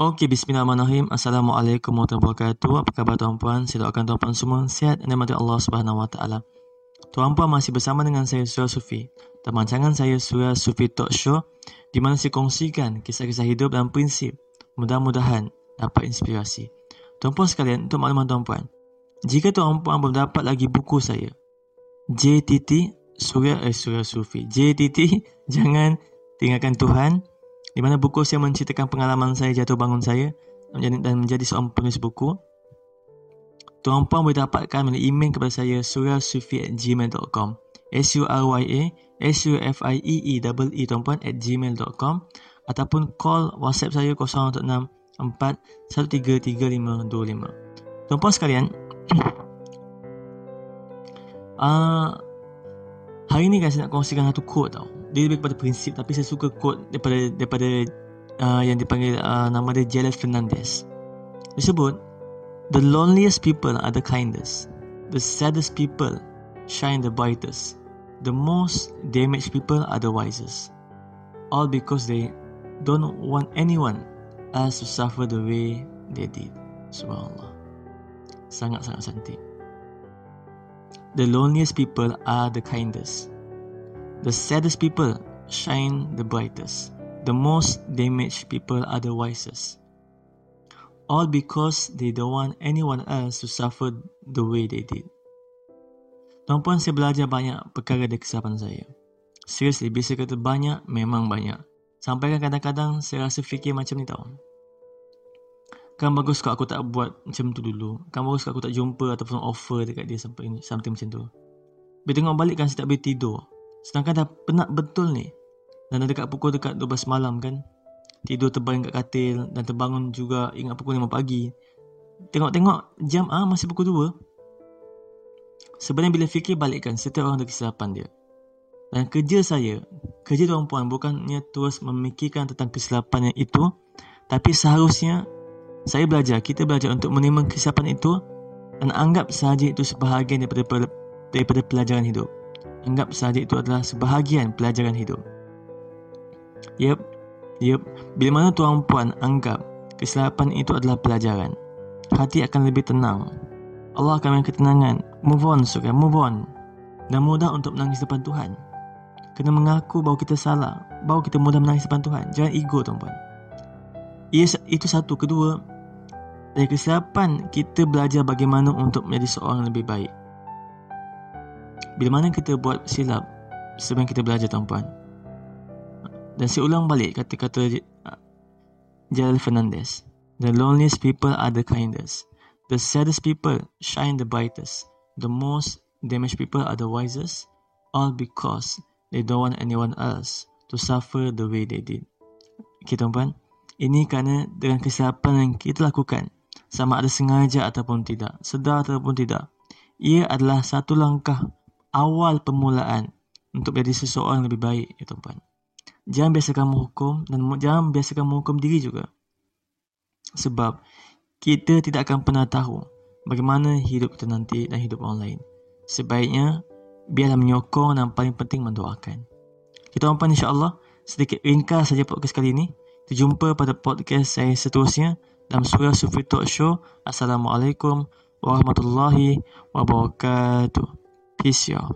Okey, bismillahirrahmanirrahim. Assalamualaikum warahmatullahi wabarakatuh. Apa khabar tuan-puan? Saya doakan tuan-puan semua sihat dan dimati Allah Subhanahu wa taala. Tuan-puan masih bersama dengan saya Surya Sufi. Teman rancangan saya Surya Sufi Talk Show di mana saya kongsikan kisah-kisah hidup dan prinsip. Mudah-mudahan dapat inspirasi. Tuan-puan sekalian, untuk makluman tuan-puan. Jika tuan-puan belum dapat lagi buku saya, JTT Surya eh Surya Sufi. JTT jangan tinggalkan Tuhan di mana buku saya menceritakan pengalaman saya jatuh bangun saya dan menjadi seorang penulis buku. Tuan-puan boleh dapatkan melalui email kepada saya suryasufi@gmail.com. S U R Y A S U F I E E E E tuan-puan at gmail.com ataupun call WhatsApp saya 016 4 133525. Tuan-puan sekalian, uh, hari ni guys saya nak kongsikan satu quote tau dia lebih kepada prinsip tapi saya suka quote daripada daripada uh, yang dipanggil uh, nama dia Jeles Fernandez. Dia sebut the loneliest people are the kindest. The saddest people shine the brightest. The most damaged people are the wisest. All because they don't want anyone else to suffer the way they did. Subhanallah. Sangat-sangat cantik. The loneliest people are the kindest. The saddest people shine the brightest. The most damaged people are the wisest. All because they don't want anyone else to suffer the way they did. Tuan-puan, saya belajar banyak perkara dari kesilapan saya. Seriously, bisa kata banyak, memang banyak. Sampai kan kadang-kadang saya rasa fikir macam ni tau. Kan bagus kalau aku tak buat macam tu dulu. Kan bagus kalau aku tak jumpa ataupun offer dekat dia sampai something macam tu. Bila tengok balik kan saya tak boleh tidur. Sedangkan dah penat betul ni. Dan dah dekat pukul dekat 12 malam kan. Tidur terbaring kat katil dan terbangun juga ingat pukul 5 pagi. Tengok-tengok jam ah masih pukul 2. Sebenarnya bila fikir balikkan setiap orang ada kesilapan dia. Dan kerja saya, kerja tuan puan bukannya terus memikirkan tentang kesilapan yang itu. Tapi seharusnya saya belajar, kita belajar untuk menerima kesilapan itu dan anggap sahaja itu sebahagian daripada, daripada pelajaran hidup. Anggap saja itu adalah sebahagian pelajaran hidup. Yep, yep. Bila mana tuan puan anggap kesilapan itu adalah pelajaran, hati akan lebih tenang. Allah akan memberi ketenangan. Move on, suka. Move on. Dan mudah untuk menangis depan Tuhan. Kena mengaku bahawa kita salah. Bahawa kita mudah menangis depan Tuhan. Jangan ego, tuan puan. Itu satu. Kedua, dari kesilapan, kita belajar bagaimana untuk menjadi seorang lebih baik. Bila mana kita buat silap Sebenarnya kita belajar tuan-puan. Dan saya ulang balik kata-kata uh, Jalal Fernandez. The loneliest people are the kindest. The saddest people shine the brightest. The most damaged people are the wisest. All because they don't want anyone else To suffer the way they did. Okay tuan-puan. Ini kerana dengan kesilapan yang kita lakukan Sama ada sengaja ataupun tidak Sedar ataupun tidak Ia adalah satu langkah awal permulaan untuk menjadi seseorang yang lebih baik ya tuan-tuan. Jangan biasakan menghukum dan jangan biasakan menghukum diri juga. Sebab kita tidak akan pernah tahu bagaimana hidup kita nanti dan hidup orang lain. Sebaiknya biarlah menyokong dan paling penting mendoakan. Kita tuan-tuan insya-Allah sedikit ringkas saja podcast kali ini. Kita jumpa pada podcast saya seterusnya dalam Surah Sufi Talk Show. Assalamualaikum warahmatullahi wabarakatuh. 一洗啊